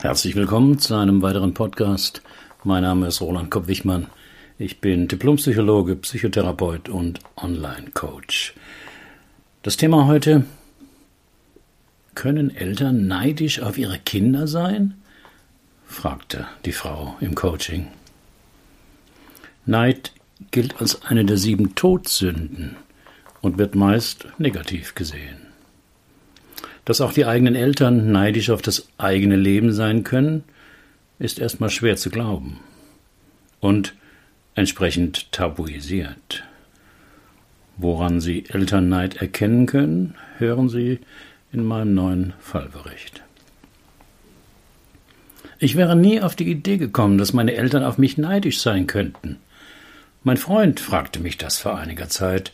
Herzlich willkommen zu einem weiteren Podcast. Mein Name ist Roland Kopp-Wichmann. Ich bin Diplompsychologe, Psychotherapeut und Online-Coach. Das Thema heute: Können Eltern neidisch auf ihre Kinder sein? fragte die Frau im Coaching. Neid gilt als eine der sieben Todsünden und wird meist negativ gesehen. Dass auch die eigenen Eltern neidisch auf das eigene Leben sein können, ist erstmal schwer zu glauben und entsprechend tabuisiert. Woran Sie Elternneid erkennen können, hören Sie in meinem neuen Fallbericht. Ich wäre nie auf die Idee gekommen, dass meine Eltern auf mich neidisch sein könnten. Mein Freund fragte mich das vor einiger Zeit,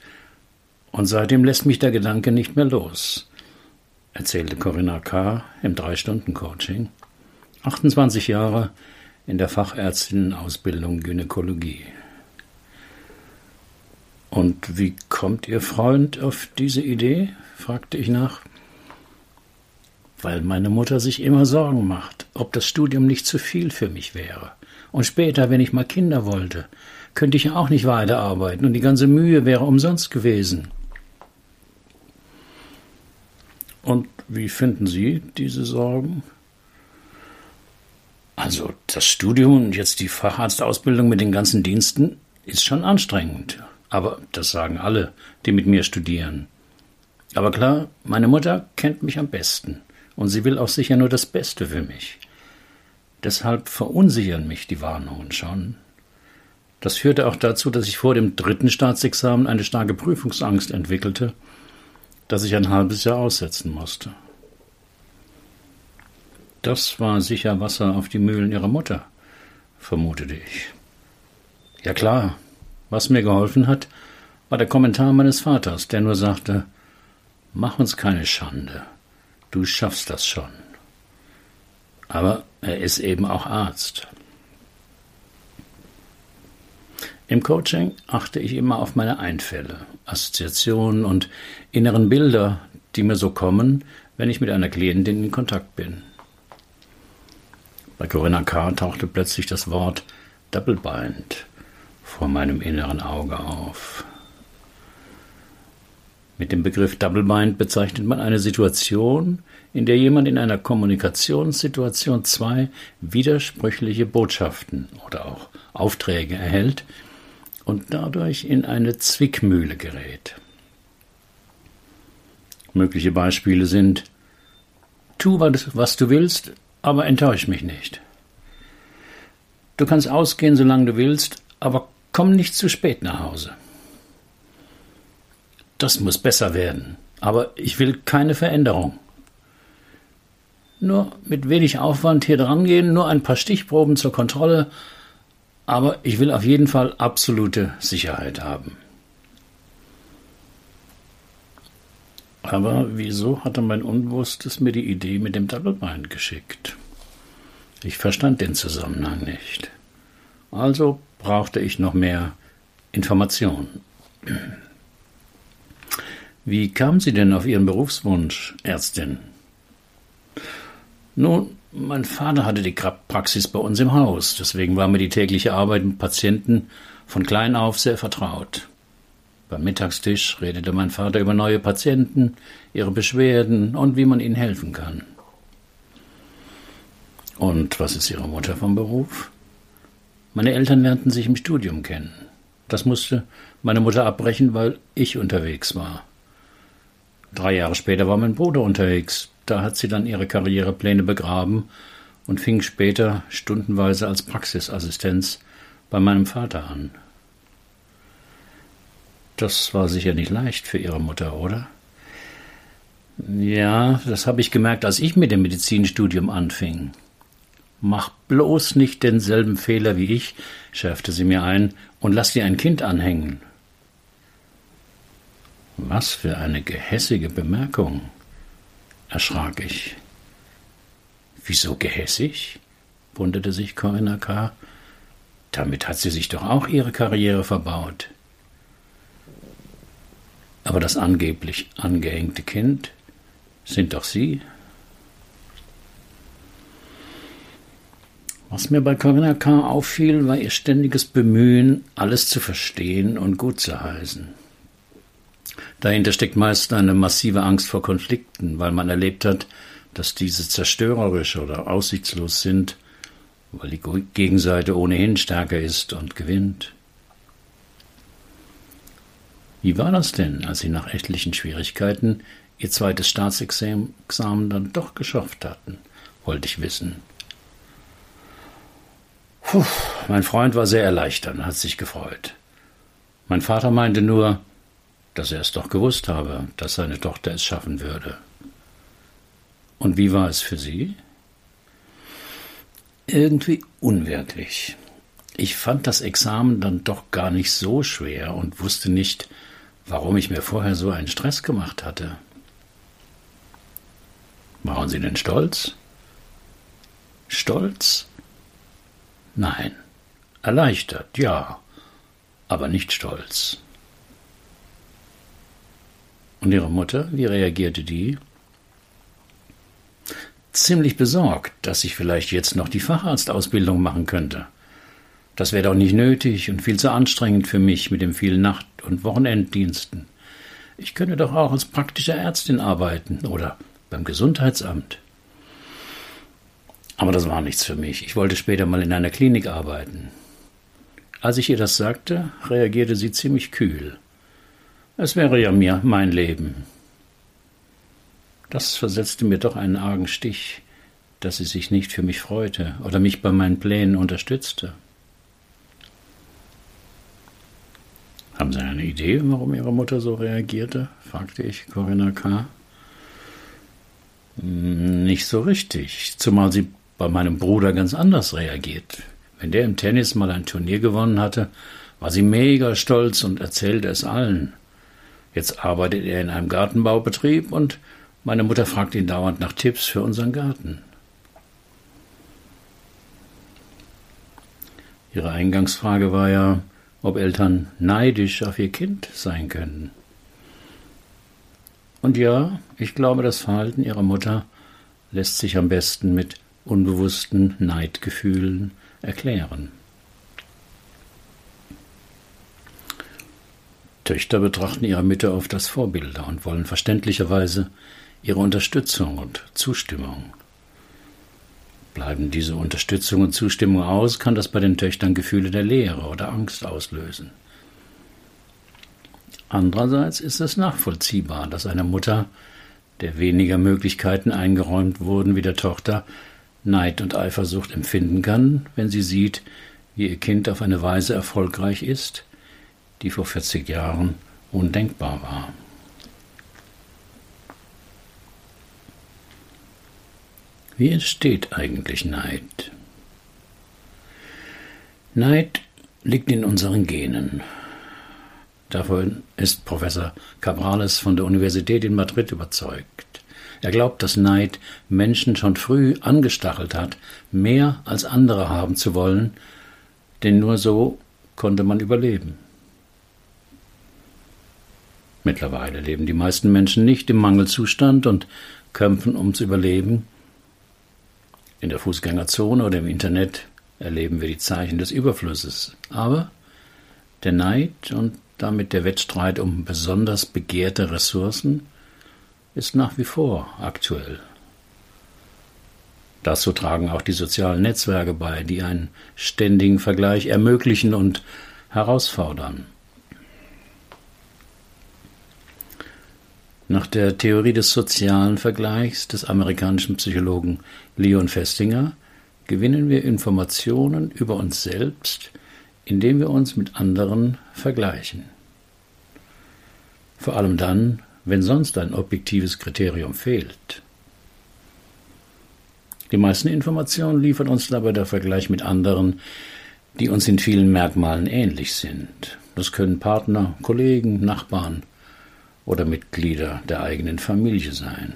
und seitdem lässt mich der Gedanke nicht mehr los erzählte Corinna K. im Drei-Stunden-Coaching. 28 Jahre in der Fachärztinnenausbildung Gynäkologie. Und wie kommt Ihr Freund auf diese Idee? fragte ich nach. Weil meine Mutter sich immer Sorgen macht, ob das Studium nicht zu viel für mich wäre. Und später, wenn ich mal Kinder wollte, könnte ich ja auch nicht weiterarbeiten und die ganze Mühe wäre umsonst gewesen. Und wie finden Sie diese Sorgen? Also das Studium und jetzt die Facharztausbildung mit den ganzen Diensten ist schon anstrengend. Aber das sagen alle, die mit mir studieren. Aber klar, meine Mutter kennt mich am besten und sie will auch sicher nur das Beste für mich. Deshalb verunsichern mich die Warnungen schon. Das führte auch dazu, dass ich vor dem dritten Staatsexamen eine starke Prüfungsangst entwickelte das ich ein halbes Jahr aussetzen musste. Das war sicher Wasser auf die Mühlen ihrer Mutter, vermutete ich. Ja klar, was mir geholfen hat, war der Kommentar meines Vaters, der nur sagte, Mach uns keine Schande, du schaffst das schon. Aber er ist eben auch Arzt. Im Coaching achte ich immer auf meine Einfälle, Assoziationen und inneren Bilder, die mir so kommen, wenn ich mit einer Klientin in Kontakt bin. Bei Corinna K. tauchte plötzlich das Wort Double-Bind vor meinem inneren Auge auf. Mit dem Begriff Double-Bind bezeichnet man eine Situation, in der jemand in einer Kommunikationssituation zwei widersprüchliche Botschaften oder auch Aufträge erhält, und dadurch in eine Zwickmühle gerät. Mögliche Beispiele sind Tu, was du willst, aber enttäusch mich nicht. Du kannst ausgehen, solange du willst, aber komm nicht zu spät nach Hause. Das muss besser werden, aber ich will keine Veränderung. Nur mit wenig Aufwand hier drangehen, nur ein paar Stichproben zur Kontrolle, aber ich will auf jeden Fall absolute Sicherheit haben. Aber wieso hatte mein Unbewusstes mir die Idee mit dem Doppelbein geschickt? Ich verstand den Zusammenhang nicht. Also brauchte ich noch mehr Informationen. Wie kam sie denn auf ihren Berufswunsch, Ärztin? Nun, mein Vater hatte die Praxis bei uns im Haus, deswegen war mir die tägliche Arbeit mit Patienten von klein auf sehr vertraut. Beim Mittagstisch redete mein Vater über neue Patienten, ihre Beschwerden und wie man ihnen helfen kann. Und was ist Ihre Mutter vom Beruf? Meine Eltern lernten sich im Studium kennen. Das musste meine Mutter abbrechen, weil ich unterwegs war. Drei Jahre später war mein Bruder unterwegs, da hat sie dann ihre Karrierepläne begraben und fing später stundenweise als Praxisassistenz bei meinem Vater an. Das war sicher nicht leicht für ihre Mutter, oder? Ja, das habe ich gemerkt, als ich mit dem Medizinstudium anfing. Mach bloß nicht denselben Fehler wie ich, schärfte sie mir ein, und lass dir ein Kind anhängen. Was für eine gehässige Bemerkung erschrak ich. Wieso gehässig? wunderte sich Corinna K. Damit hat sie sich doch auch ihre Karriere verbaut. Aber das angeblich angehängte Kind sind doch Sie. Was mir bei Corinna K. auffiel, war ihr ständiges Bemühen, alles zu verstehen und gut zu heißen. Dahinter steckt meist eine massive Angst vor Konflikten, weil man erlebt hat, dass diese zerstörerisch oder aussichtslos sind, weil die Gegenseite ohnehin stärker ist und gewinnt. Wie war das denn, als Sie nach etlichen Schwierigkeiten Ihr zweites Staatsexamen dann doch geschafft hatten? wollte ich wissen. Puh, mein Freund war sehr erleichtert und hat sich gefreut. Mein Vater meinte nur, dass er es doch gewusst habe, dass seine Tochter es schaffen würde. Und wie war es für Sie? Irgendwie unwirklich. Ich fand das Examen dann doch gar nicht so schwer und wusste nicht, warum ich mir vorher so einen Stress gemacht hatte. Waren Sie denn stolz? Stolz? Nein. Erleichtert, ja, aber nicht stolz. Und Ihre Mutter, wie reagierte die? Ziemlich besorgt, dass ich vielleicht jetzt noch die Facharztausbildung machen könnte. Das wäre doch nicht nötig und viel zu anstrengend für mich mit dem vielen Nacht- und Wochenenddiensten. Ich könnte doch auch als praktische Ärztin arbeiten oder beim Gesundheitsamt. Aber das war nichts für mich. Ich wollte später mal in einer Klinik arbeiten. Als ich ihr das sagte, reagierte sie ziemlich kühl. Es wäre ja mir mein Leben. Das versetzte mir doch einen argen Stich, dass sie sich nicht für mich freute oder mich bei meinen Plänen unterstützte. Haben Sie eine Idee, warum Ihre Mutter so reagierte? fragte ich Corinna K. Nicht so richtig, zumal sie bei meinem Bruder ganz anders reagiert. Wenn der im Tennis mal ein Turnier gewonnen hatte, war sie mega stolz und erzählte es allen. Jetzt arbeitet er in einem Gartenbaubetrieb und meine Mutter fragt ihn dauernd nach Tipps für unseren Garten. Ihre Eingangsfrage war ja, ob Eltern neidisch auf ihr Kind sein können. Und ja, ich glaube, das Verhalten ihrer Mutter lässt sich am besten mit unbewussten Neidgefühlen erklären. Töchter betrachten ihre Mütter oft als Vorbilder und wollen verständlicherweise ihre Unterstützung und Zustimmung. Bleiben diese Unterstützung und Zustimmung aus, kann das bei den Töchtern Gefühle der Leere oder Angst auslösen. Andererseits ist es nachvollziehbar, dass eine Mutter, der weniger Möglichkeiten eingeräumt wurden wie der Tochter, Neid und Eifersucht empfinden kann, wenn sie sieht, wie ihr Kind auf eine Weise erfolgreich ist, die vor 40 Jahren undenkbar war. Wie entsteht eigentlich Neid? Neid liegt in unseren Genen. Davon ist Professor Cabrales von der Universität in Madrid überzeugt. Er glaubt, dass Neid Menschen schon früh angestachelt hat, mehr als andere haben zu wollen, denn nur so konnte man überleben. Mittlerweile leben die meisten Menschen nicht im Mangelzustand und kämpfen ums Überleben. In der Fußgängerzone oder im Internet erleben wir die Zeichen des Überflusses. Aber der Neid und damit der Wettstreit um besonders begehrte Ressourcen ist nach wie vor aktuell. Dazu tragen auch die sozialen Netzwerke bei, die einen ständigen Vergleich ermöglichen und herausfordern. Nach der Theorie des sozialen Vergleichs des amerikanischen Psychologen Leon Festinger gewinnen wir Informationen über uns selbst, indem wir uns mit anderen vergleichen. Vor allem dann, wenn sonst ein objektives Kriterium fehlt. Die meisten Informationen liefert uns dabei der Vergleich mit anderen, die uns in vielen Merkmalen ähnlich sind. Das können Partner, Kollegen, Nachbarn oder Mitglieder der eigenen Familie sein.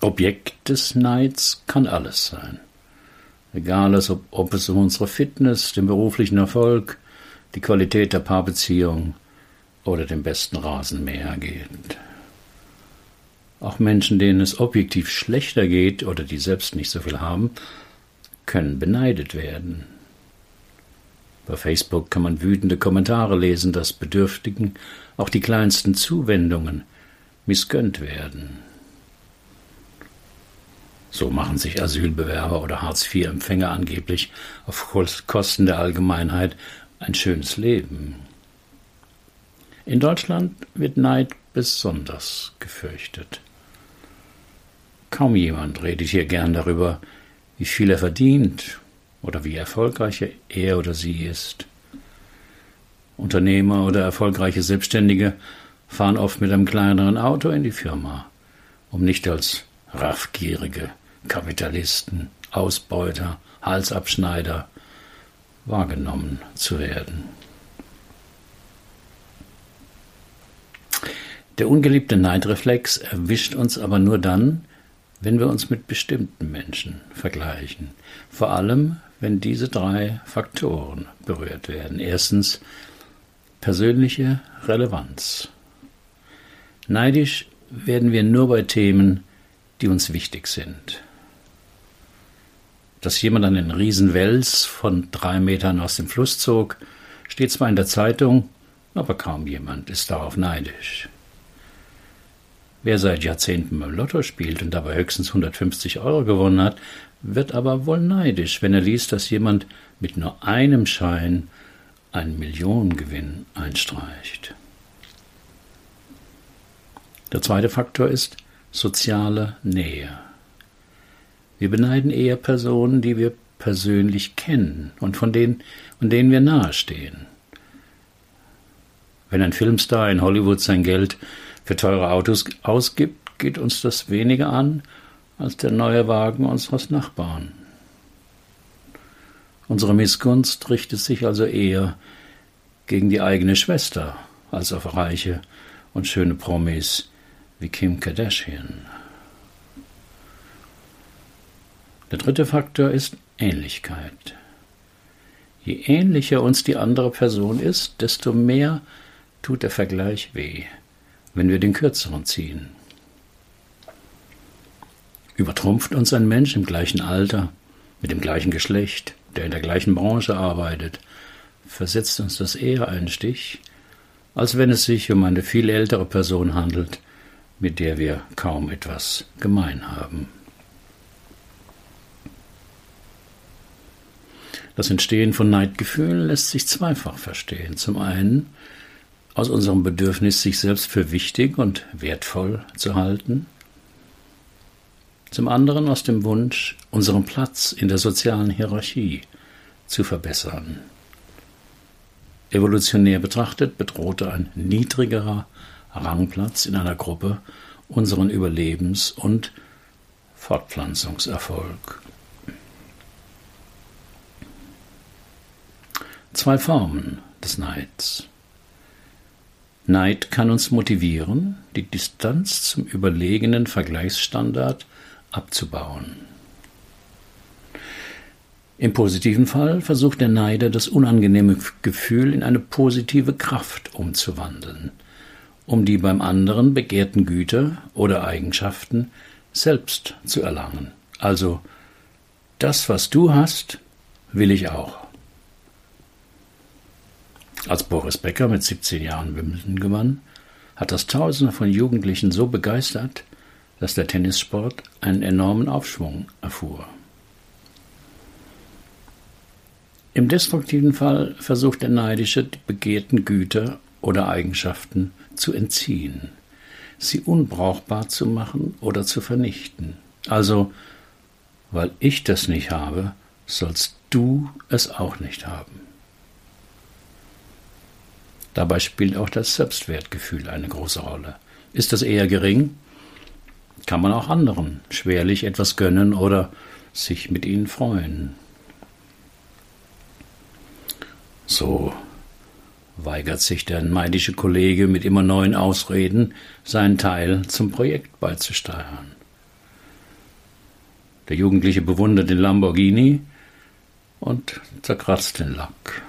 Objekt des Neids kann alles sein. Egal, ob, es um unsere Fitness, den beruflichen Erfolg, die Qualität der Paarbeziehung oder den besten Rasenmäher geht. Auch Menschen, denen es objektiv schlechter geht oder die selbst nicht so viel haben, können beneidet werden. Bei Facebook kann man wütende Kommentare lesen, dass Bedürftigen auch die kleinsten Zuwendungen missgönnt werden. So machen sich Asylbewerber oder Hartz-IV-Empfänger angeblich auf Kosten der Allgemeinheit ein schönes Leben. In Deutschland wird Neid besonders gefürchtet. Kaum jemand redet hier gern darüber, wie viel er verdient oder wie erfolgreich er oder sie ist. Unternehmer oder erfolgreiche Selbstständige fahren oft mit einem kleineren Auto in die Firma, um nicht als raffgierige Kapitalisten, Ausbeuter, Halsabschneider wahrgenommen zu werden. Der ungeliebte Neidreflex erwischt uns aber nur dann, wenn wir uns mit bestimmten Menschen vergleichen. Vor allem, wenn diese drei Faktoren berührt werden. Erstens persönliche Relevanz. Neidisch werden wir nur bei Themen, die uns wichtig sind. Dass jemand einen Riesenwels von drei Metern aus dem Fluss zog, steht zwar in der Zeitung, aber kaum jemand ist darauf neidisch. Wer seit Jahrzehnten beim Lotto spielt und dabei höchstens 150 Euro gewonnen hat, wird aber wohl neidisch, wenn er liest, dass jemand mit nur einem Schein einen Millionengewinn einstreicht. Der zweite Faktor ist soziale Nähe. Wir beneiden eher Personen, die wir persönlich kennen und von denen, und denen wir nahestehen. Wenn ein Filmstar in Hollywood sein Geld für teure Autos ausgibt, geht uns das weniger an als der neue Wagen unseres Nachbarn. Unsere Missgunst richtet sich also eher gegen die eigene Schwester als auf reiche und schöne Promis wie Kim Kardashian. Der dritte Faktor ist Ähnlichkeit. Je ähnlicher uns die andere Person ist, desto mehr tut der Vergleich weh, wenn wir den kürzeren ziehen. Übertrumpft uns ein Mensch im gleichen Alter, mit dem gleichen Geschlecht, der in der gleichen Branche arbeitet, versetzt uns das eher einen Stich, als wenn es sich um eine viel ältere Person handelt, mit der wir kaum etwas gemein haben. Das Entstehen von Neidgefühlen lässt sich zweifach verstehen. Zum einen aus unserem Bedürfnis, sich selbst für wichtig und wertvoll zu halten, zum anderen aus dem Wunsch, unseren Platz in der sozialen Hierarchie zu verbessern. Evolutionär betrachtet bedrohte ein niedrigerer Rangplatz in einer Gruppe unseren Überlebens- und Fortpflanzungserfolg. Zwei Formen des Neids. Neid kann uns motivieren, die Distanz zum überlegenen Vergleichsstandard abzubauen. Im positiven Fall versucht der Neider das unangenehme Gefühl in eine positive Kraft umzuwandeln – um die beim anderen begehrten Güter oder Eigenschaften selbst zu erlangen. Also das, was du hast, will ich auch. Als Boris Becker mit 17 Jahren Wimbledon gewann, hat das Tausende von Jugendlichen so begeistert, dass der Tennissport einen enormen Aufschwung erfuhr. Im destruktiven Fall versucht der Neidische, die begehrten Güter oder Eigenschaften zu entziehen, sie unbrauchbar zu machen oder zu vernichten. Also, weil ich das nicht habe, sollst du es auch nicht haben. Dabei spielt auch das Selbstwertgefühl eine große Rolle. Ist das eher gering, kann man auch anderen schwerlich etwas gönnen oder sich mit ihnen freuen. So weigert sich der neidische Kollege mit immer neuen Ausreden, seinen Teil zum Projekt beizusteuern. Der Jugendliche bewundert den Lamborghini und zerkratzt den Lack.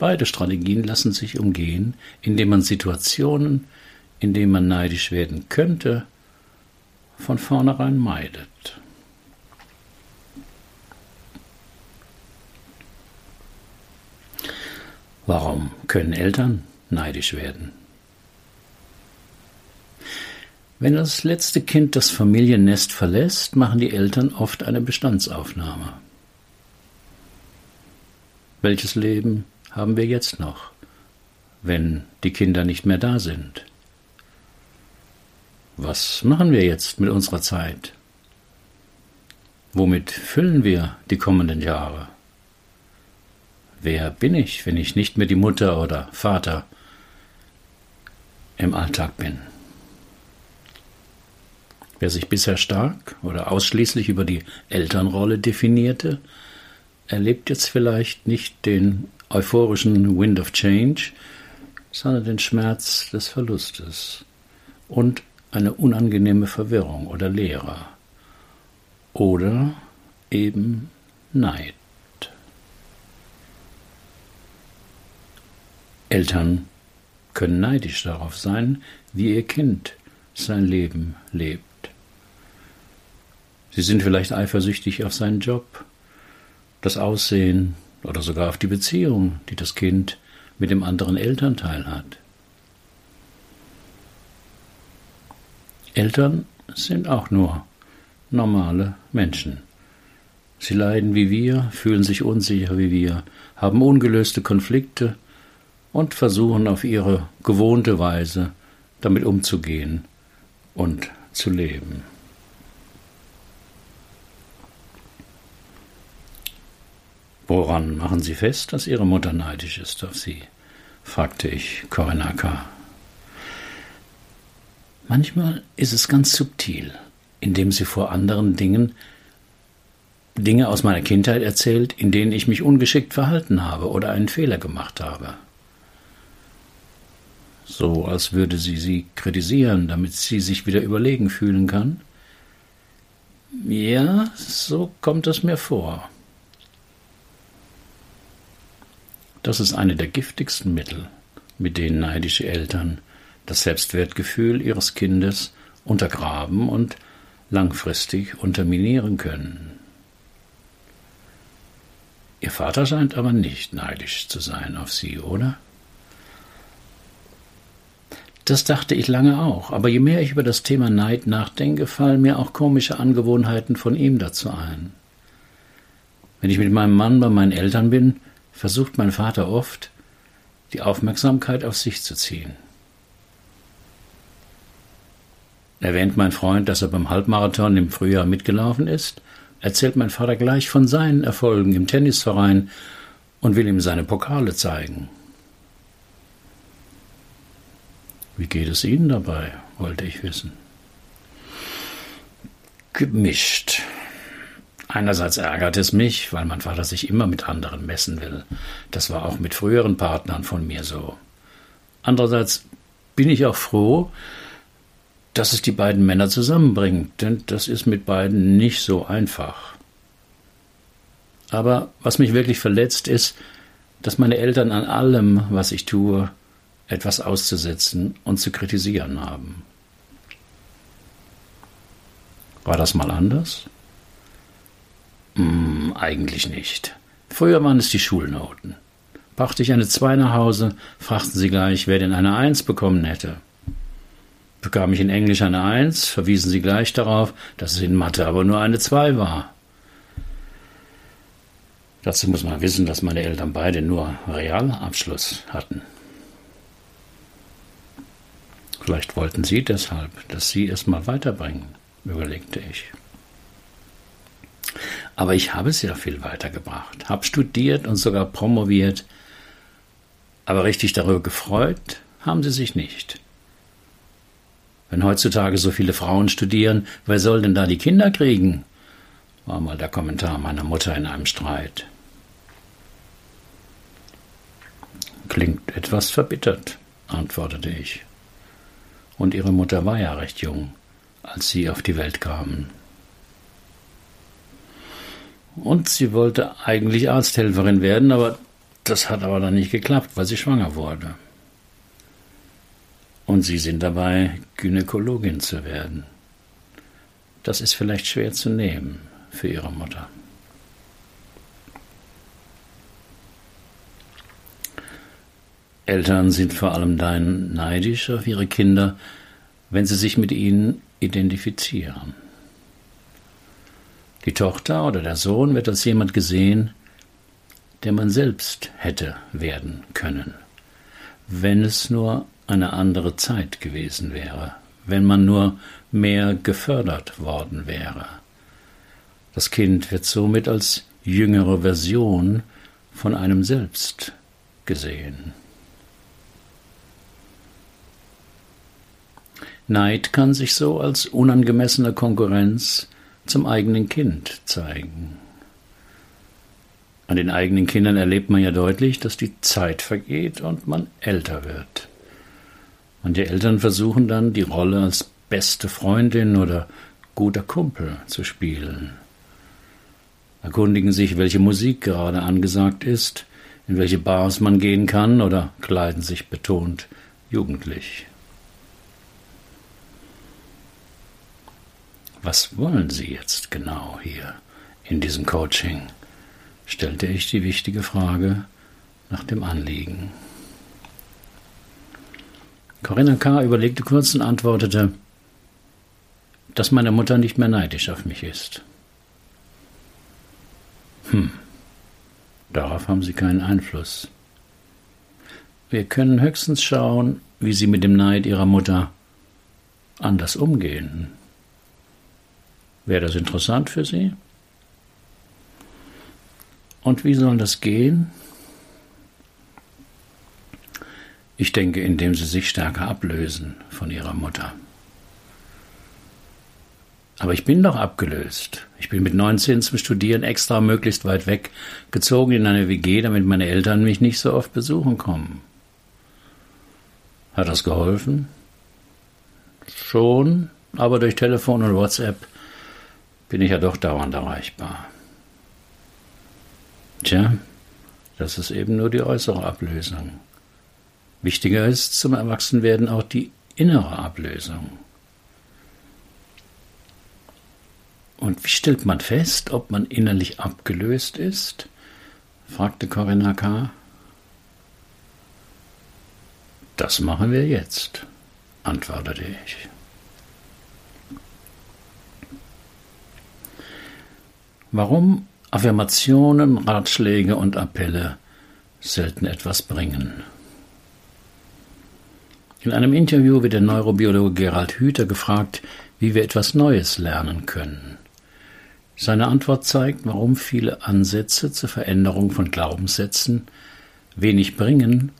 Beide Strategien lassen sich umgehen, indem man Situationen in dem man neidisch werden könnte, von vornherein meidet. Warum können Eltern neidisch werden? Wenn das letzte Kind das Familiennest verlässt, machen die Eltern oft eine Bestandsaufnahme. Welches Leben haben wir jetzt noch, wenn die Kinder nicht mehr da sind? Was machen wir jetzt mit unserer Zeit? Womit füllen wir die kommenden Jahre? Wer bin ich, wenn ich nicht mehr die Mutter oder Vater im Alltag bin? Wer sich bisher stark oder ausschließlich über die Elternrolle definierte, erlebt jetzt vielleicht nicht den euphorischen Wind of Change, sondern den Schmerz des Verlustes und eine unangenehme Verwirrung oder Leere oder eben Neid. Eltern können neidisch darauf sein, wie ihr Kind sein Leben lebt. Sie sind vielleicht eifersüchtig auf seinen Job, das Aussehen oder sogar auf die Beziehung, die das Kind mit dem anderen Elternteil hat. Eltern sind auch nur normale Menschen. Sie leiden wie wir, fühlen sich unsicher wie wir, haben ungelöste Konflikte und versuchen auf ihre gewohnte Weise damit umzugehen und zu leben. Woran machen Sie fest, dass Ihre Mutter neidisch ist auf Sie? fragte ich Korinaka. Manchmal ist es ganz subtil, indem sie vor anderen Dingen Dinge aus meiner Kindheit erzählt, in denen ich mich ungeschickt verhalten habe oder einen Fehler gemacht habe so als würde sie sie kritisieren, damit sie sich wieder überlegen fühlen kann? Ja, so kommt es mir vor. Das ist eine der giftigsten Mittel, mit denen neidische Eltern das Selbstwertgefühl ihres Kindes untergraben und langfristig unterminieren können. Ihr Vater scheint aber nicht neidisch zu sein auf sie, oder? Das dachte ich lange auch, aber je mehr ich über das Thema Neid nachdenke, fallen mir auch komische Angewohnheiten von ihm dazu ein. Wenn ich mit meinem Mann bei meinen Eltern bin, versucht mein Vater oft, die Aufmerksamkeit auf sich zu ziehen. Erwähnt mein Freund, dass er beim Halbmarathon im Frühjahr mitgelaufen ist, erzählt mein Vater gleich von seinen Erfolgen im Tennisverein und will ihm seine Pokale zeigen. Wie geht es Ihnen dabei, wollte ich wissen. Gemischt. Einerseits ärgert es mich, weil mein Vater sich immer mit anderen messen will. Das war auch mit früheren Partnern von mir so. Andererseits bin ich auch froh, dass es die beiden Männer zusammenbringt, denn das ist mit beiden nicht so einfach. Aber was mich wirklich verletzt ist, dass meine Eltern an allem, was ich tue, etwas auszusetzen und zu kritisieren haben. War das mal anders? Hm, eigentlich nicht. Früher waren es die Schulnoten. Brachte ich eine 2 nach Hause, fragten sie gleich, wer denn eine 1 bekommen hätte. Bekam ich in Englisch eine 1, verwiesen sie gleich darauf, dass es in Mathe aber nur eine 2 war. Dazu muss man wissen, dass meine Eltern beide nur Realabschluss hatten. Vielleicht wollten Sie deshalb, dass Sie es mal weiterbringen, überlegte ich. Aber ich habe sehr viel weitergebracht, habe studiert und sogar promoviert. Aber richtig darüber gefreut haben sie sich nicht. Wenn heutzutage so viele Frauen studieren, wer soll denn da die Kinder kriegen? war mal der Kommentar meiner Mutter in einem Streit. Klingt etwas verbittert, antwortete ich und ihre Mutter war ja recht jung, als sie auf die Welt kamen. Und sie wollte eigentlich Arzthelferin werden, aber das hat aber dann nicht geklappt, weil sie schwanger wurde. Und Sie sind dabei, Gynäkologin zu werden. Das ist vielleicht schwer zu nehmen für Ihre Mutter. Eltern sind vor allem dann neidisch auf ihre Kinder, wenn sie sich mit ihnen identifizieren. Die Tochter oder der Sohn wird als jemand gesehen, der man selbst hätte werden können, wenn es nur eine andere Zeit gewesen wäre, wenn man nur mehr gefördert worden wäre. Das Kind wird somit als jüngere Version von einem selbst gesehen. Neid kann sich so als unangemessene Konkurrenz zum eigenen Kind zeigen. An den eigenen Kindern erlebt man ja deutlich, dass die Zeit vergeht und man älter wird. Manche Eltern versuchen dann, die Rolle als beste Freundin oder guter Kumpel zu spielen. Erkundigen sich, welche Musik gerade angesagt ist, in welche Bars man gehen kann oder kleiden sich betont jugendlich. Was wollen Sie jetzt genau hier in diesem Coaching? stellte ich die wichtige Frage nach dem Anliegen. Corinna K. überlegte kurz und antwortete, dass meine Mutter nicht mehr neidisch auf mich ist. Hm, darauf haben Sie keinen Einfluss. Wir können höchstens schauen, wie Sie mit dem Neid Ihrer Mutter anders umgehen. Wäre das interessant für Sie? Und wie soll das gehen? Ich denke, indem Sie sich stärker ablösen von Ihrer Mutter. Aber ich bin doch abgelöst. Ich bin mit 19 zum Studieren extra möglichst weit weg gezogen in eine WG, damit meine Eltern mich nicht so oft besuchen kommen. Hat das geholfen? Schon, aber durch Telefon und WhatsApp bin ich ja doch dauernd erreichbar. Tja, das ist eben nur die äußere Ablösung. Wichtiger ist zum Erwachsenwerden auch die innere Ablösung. Und wie stellt man fest, ob man innerlich abgelöst ist? fragte Corinna K. Das machen wir jetzt, antwortete ich. Warum Affirmationen, Ratschläge und Appelle selten etwas bringen. In einem Interview wird der Neurobiologe Gerald Hüther gefragt, wie wir etwas Neues lernen können. Seine Antwort zeigt, warum viele Ansätze zur Veränderung von Glaubenssätzen wenig bringen,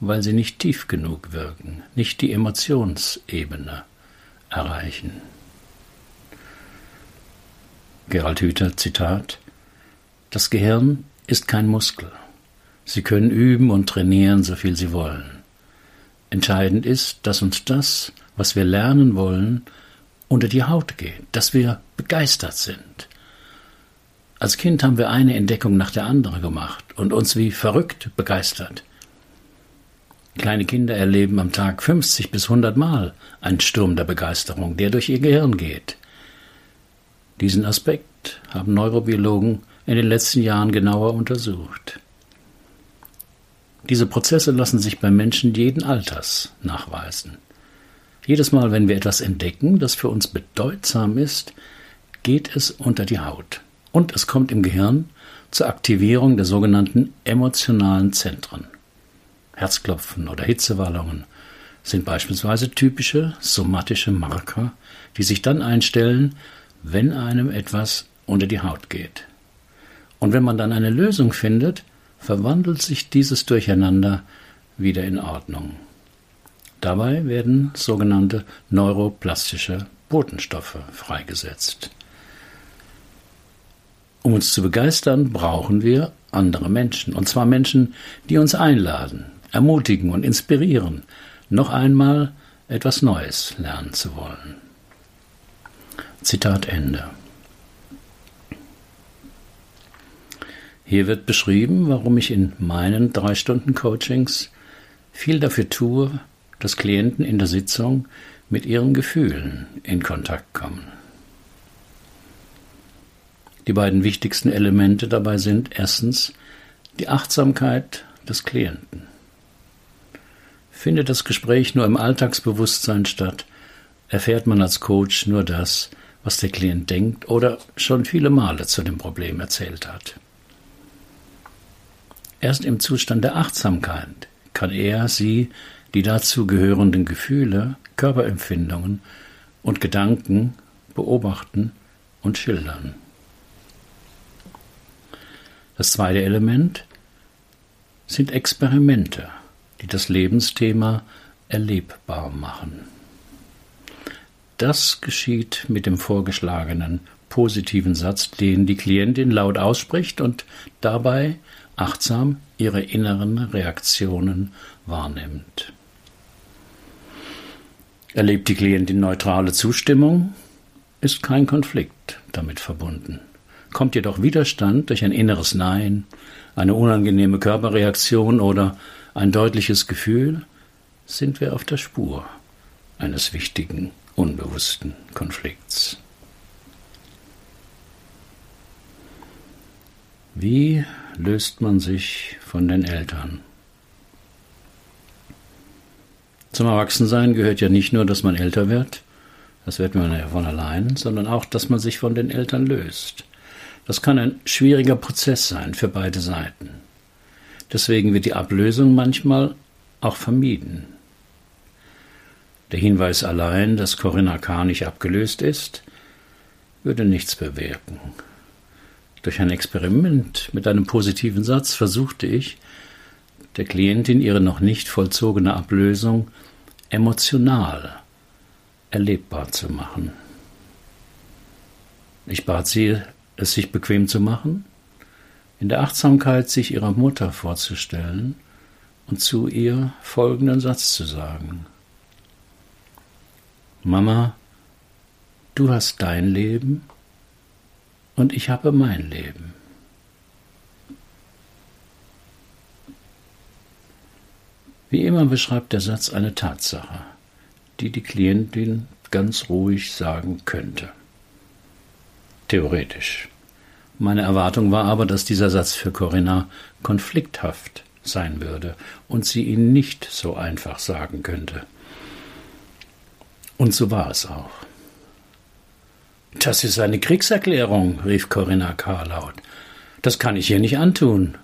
weil sie nicht tief genug wirken, nicht die Emotionsebene erreichen. Gerald Hüther, Zitat Das Gehirn ist kein Muskel. Sie können üben und trainieren, so viel Sie wollen. Entscheidend ist, dass uns das, was wir lernen wollen, unter die Haut geht, dass wir begeistert sind. Als Kind haben wir eine Entdeckung nach der anderen gemacht und uns wie verrückt begeistert. Kleine Kinder erleben am Tag 50 bis 100 Mal einen Sturm der Begeisterung, der durch ihr Gehirn geht. Diesen Aspekt haben Neurobiologen in den letzten Jahren genauer untersucht. Diese Prozesse lassen sich bei Menschen jeden Alters nachweisen. Jedes Mal, wenn wir etwas entdecken, das für uns bedeutsam ist, geht es unter die Haut und es kommt im Gehirn zur Aktivierung der sogenannten emotionalen Zentren. Herzklopfen oder Hitzewallungen sind beispielsweise typische somatische Marker, die sich dann einstellen, wenn einem etwas unter die Haut geht. Und wenn man dann eine Lösung findet, verwandelt sich dieses Durcheinander wieder in Ordnung. Dabei werden sogenannte neuroplastische Botenstoffe freigesetzt. Um uns zu begeistern, brauchen wir andere Menschen, und zwar Menschen, die uns einladen, ermutigen und inspirieren, noch einmal etwas Neues lernen zu wollen. Zitat Ende. Hier wird beschrieben, warum ich in meinen drei Stunden Coachings viel dafür tue, dass Klienten in der Sitzung mit ihren Gefühlen in Kontakt kommen. Die beiden wichtigsten Elemente dabei sind erstens die Achtsamkeit des Klienten. Findet das Gespräch nur im Alltagsbewusstsein statt, erfährt man als Coach nur das, was der Klient denkt oder schon viele Male zu dem Problem erzählt hat. Erst im Zustand der Achtsamkeit kann er, sie, die dazu gehörenden Gefühle, Körperempfindungen und Gedanken beobachten und schildern. Das zweite Element sind Experimente, die das Lebensthema erlebbar machen. Das geschieht mit dem vorgeschlagenen positiven Satz, den die Klientin laut ausspricht und dabei achtsam ihre inneren Reaktionen wahrnimmt. Erlebt die Klientin neutrale Zustimmung, ist kein Konflikt damit verbunden. Kommt jedoch Widerstand durch ein inneres Nein, eine unangenehme Körperreaktion oder ein deutliches Gefühl, sind wir auf der Spur eines wichtigen, unbewussten Konflikts. Wie löst man sich von den Eltern? Zum Erwachsensein gehört ja nicht nur, dass man älter wird, das wird man ja von allein, sondern auch, dass man sich von den Eltern löst. Das kann ein schwieriger Prozess sein für beide Seiten. Deswegen wird die Ablösung manchmal auch vermieden. Der Hinweis allein, dass Corinna K. nicht abgelöst ist, würde nichts bewirken. Durch ein Experiment mit einem positiven Satz versuchte ich, der Klientin ihre noch nicht vollzogene Ablösung emotional erlebbar zu machen. Ich bat sie, es sich bequem zu machen, in der Achtsamkeit sich ihrer Mutter vorzustellen und zu ihr folgenden Satz zu sagen. Mama, du hast dein Leben und ich habe mein Leben. Wie immer beschreibt der Satz eine Tatsache, die die Klientin ganz ruhig sagen könnte. Theoretisch. Meine Erwartung war aber, dass dieser Satz für Corinna konflikthaft sein würde und sie ihn nicht so einfach sagen könnte. Und so war es auch. Das ist eine Kriegserklärung, rief Corinna K. laut. Das kann ich ihr nicht antun.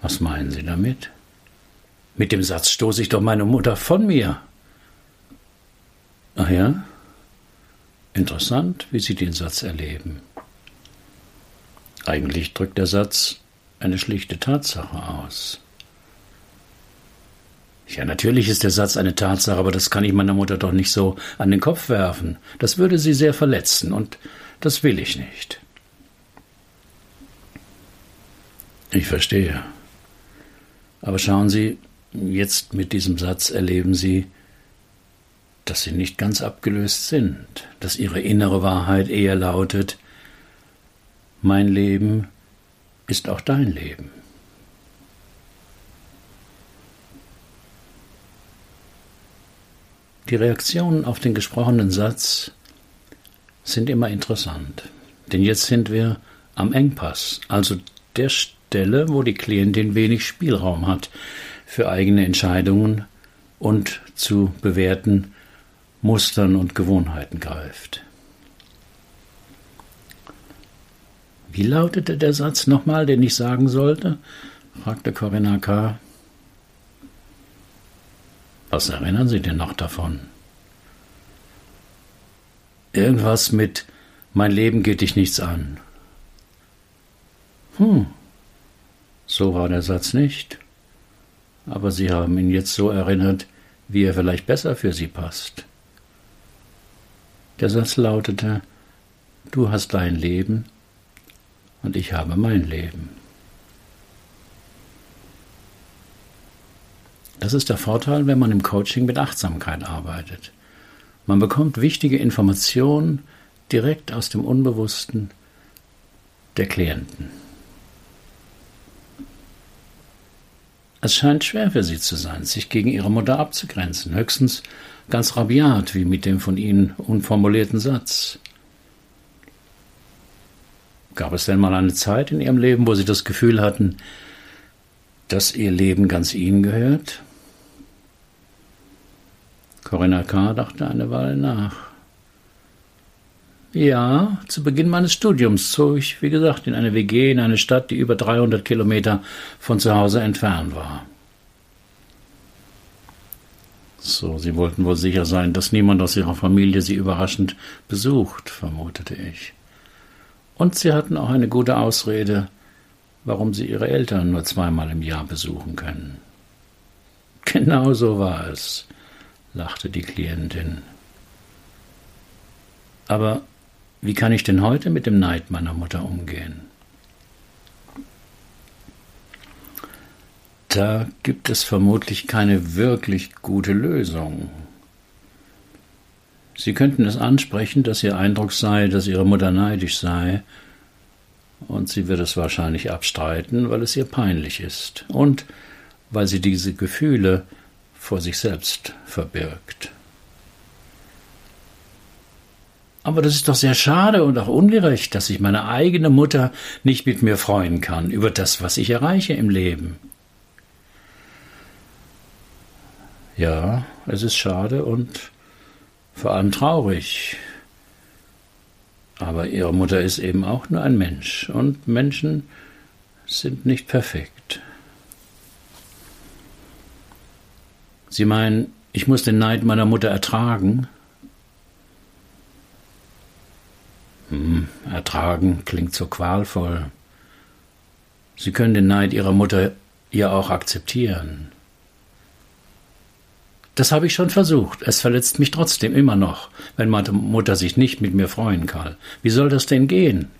Was meinen Sie damit? Mit dem Satz stoße ich doch meine Mutter von mir. Ach ja? Interessant, wie Sie den Satz erleben. Eigentlich drückt der Satz eine schlichte Tatsache aus. Ja, natürlich ist der Satz eine Tatsache, aber das kann ich meiner Mutter doch nicht so an den Kopf werfen. Das würde sie sehr verletzen, und das will ich nicht. Ich verstehe. Aber schauen Sie, jetzt mit diesem Satz erleben Sie, dass sie nicht ganz abgelöst sind, dass ihre innere Wahrheit eher lautet, mein Leben ist auch dein Leben. Die Reaktionen auf den gesprochenen Satz sind immer interessant, denn jetzt sind wir am Engpass, also der Stelle, wo die Klientin wenig Spielraum hat für eigene Entscheidungen und zu bewerten, Mustern und Gewohnheiten greift. Wie lautete der Satz nochmal, den ich sagen sollte? fragte Corinna K. Was erinnern Sie denn noch davon? Irgendwas mit Mein Leben geht dich nichts an. Hm, so war der Satz nicht. Aber Sie haben ihn jetzt so erinnert, wie er vielleicht besser für Sie passt. Der Satz lautete, Du hast dein Leben und ich habe mein Leben. Das ist der Vorteil, wenn man im Coaching mit Achtsamkeit arbeitet. Man bekommt wichtige Informationen direkt aus dem Unbewussten der Klienten. Es scheint schwer für sie zu sein, sich gegen ihre Mutter abzugrenzen, höchstens ganz rabiat, wie mit dem von ihnen unformulierten Satz. Gab es denn mal eine Zeit in ihrem Leben, wo sie das Gefühl hatten, dass ihr Leben ganz ihnen gehört? Corinna K. dachte eine Weile nach. Ja, zu Beginn meines Studiums zog ich, wie gesagt, in eine WG in eine Stadt, die über 300 Kilometer von zu Hause entfernt war. So, Sie wollten wohl sicher sein, dass niemand aus Ihrer Familie Sie überraschend besucht, vermutete ich. Und Sie hatten auch eine gute Ausrede, warum Sie Ihre Eltern nur zweimal im Jahr besuchen können. Genau so war es, lachte die Klientin. Aber wie kann ich denn heute mit dem Neid meiner Mutter umgehen? Da gibt es vermutlich keine wirklich gute Lösung. Sie könnten es ansprechen, dass Ihr Eindruck sei, dass Ihre Mutter neidisch sei, und sie wird es wahrscheinlich abstreiten, weil es ihr peinlich ist und weil sie diese Gefühle vor sich selbst verbirgt. Aber das ist doch sehr schade und auch ungerecht, dass sich meine eigene Mutter nicht mit mir freuen kann über das, was ich erreiche im Leben. Ja, es ist schade und vor allem traurig. Aber ihre Mutter ist eben auch nur ein Mensch und Menschen sind nicht perfekt. Sie meinen, ich muss den Neid meiner Mutter ertragen? Hm, ertragen klingt so qualvoll. Sie können den Neid Ihrer Mutter ja auch akzeptieren. Das habe ich schon versucht. Es verletzt mich trotzdem immer noch, wenn meine Mutter sich nicht mit mir freuen kann. Wie soll das denn gehen?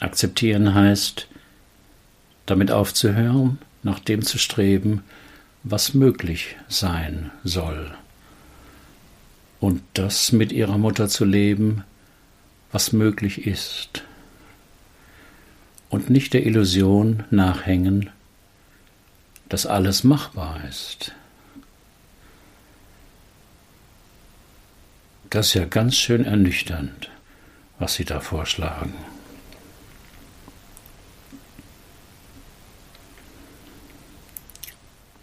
Akzeptieren heißt, damit aufzuhören, nach dem zu streben, was möglich sein soll und das mit ihrer Mutter zu leben, was möglich ist, und nicht der Illusion nachhängen, dass alles machbar ist. Das ist ja ganz schön ernüchternd, was Sie da vorschlagen.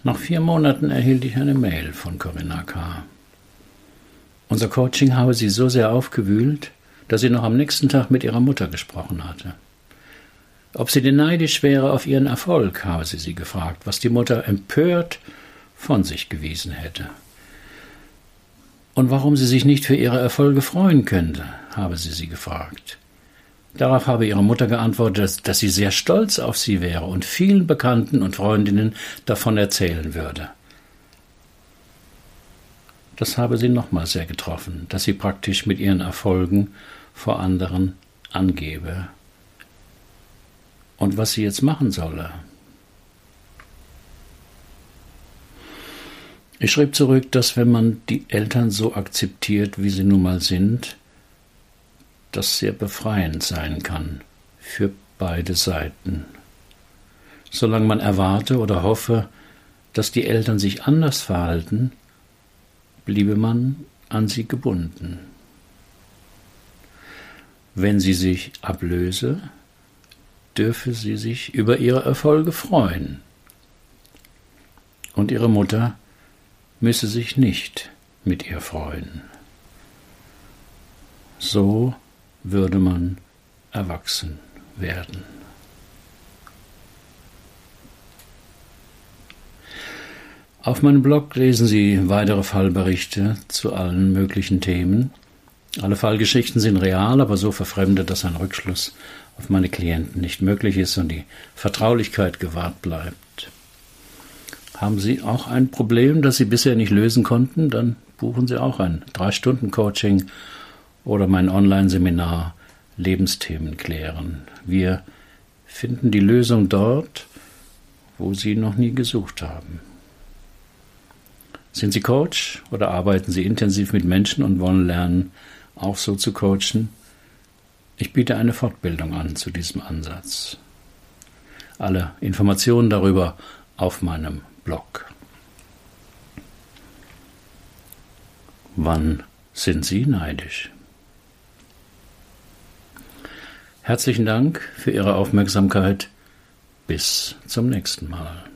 Nach vier Monaten erhielt ich eine Mail von Corinna K. Unser Coaching habe sie so sehr aufgewühlt, dass sie noch am nächsten Tag mit ihrer Mutter gesprochen hatte. Ob sie denn neidisch wäre auf ihren Erfolg, habe sie sie gefragt, was die Mutter empört von sich gewiesen hätte. Und warum sie sich nicht für ihre Erfolge freuen könnte, habe sie sie gefragt. Darauf habe ihre Mutter geantwortet, dass sie sehr stolz auf sie wäre und vielen Bekannten und Freundinnen davon erzählen würde. Das habe sie nochmal sehr getroffen, dass sie praktisch mit ihren Erfolgen vor anderen angebe. Und was sie jetzt machen solle. Ich schrieb zurück, dass wenn man die Eltern so akzeptiert, wie sie nun mal sind, das sehr befreiend sein kann für beide Seiten. Solange man erwarte oder hoffe, dass die Eltern sich anders verhalten, bliebe man an sie gebunden. Wenn sie sich ablöse, dürfe sie sich über ihre Erfolge freuen. Und ihre Mutter müsse sich nicht mit ihr freuen. So würde man erwachsen werden. Auf meinem Blog lesen Sie weitere Fallberichte zu allen möglichen Themen. Alle Fallgeschichten sind real, aber so verfremdet, dass ein Rückschluss auf meine Klienten nicht möglich ist und die Vertraulichkeit gewahrt bleibt. Haben Sie auch ein Problem, das Sie bisher nicht lösen konnten? Dann buchen Sie auch ein 3-Stunden-Coaching oder mein Online-Seminar Lebensthemen klären. Wir finden die Lösung dort, wo Sie noch nie gesucht haben. Sind Sie Coach oder arbeiten Sie intensiv mit Menschen und wollen lernen, auch so zu coachen? Ich biete eine Fortbildung an zu diesem Ansatz. Alle Informationen darüber auf meinem Blog. Wann sind Sie neidisch? Herzlichen Dank für Ihre Aufmerksamkeit. Bis zum nächsten Mal.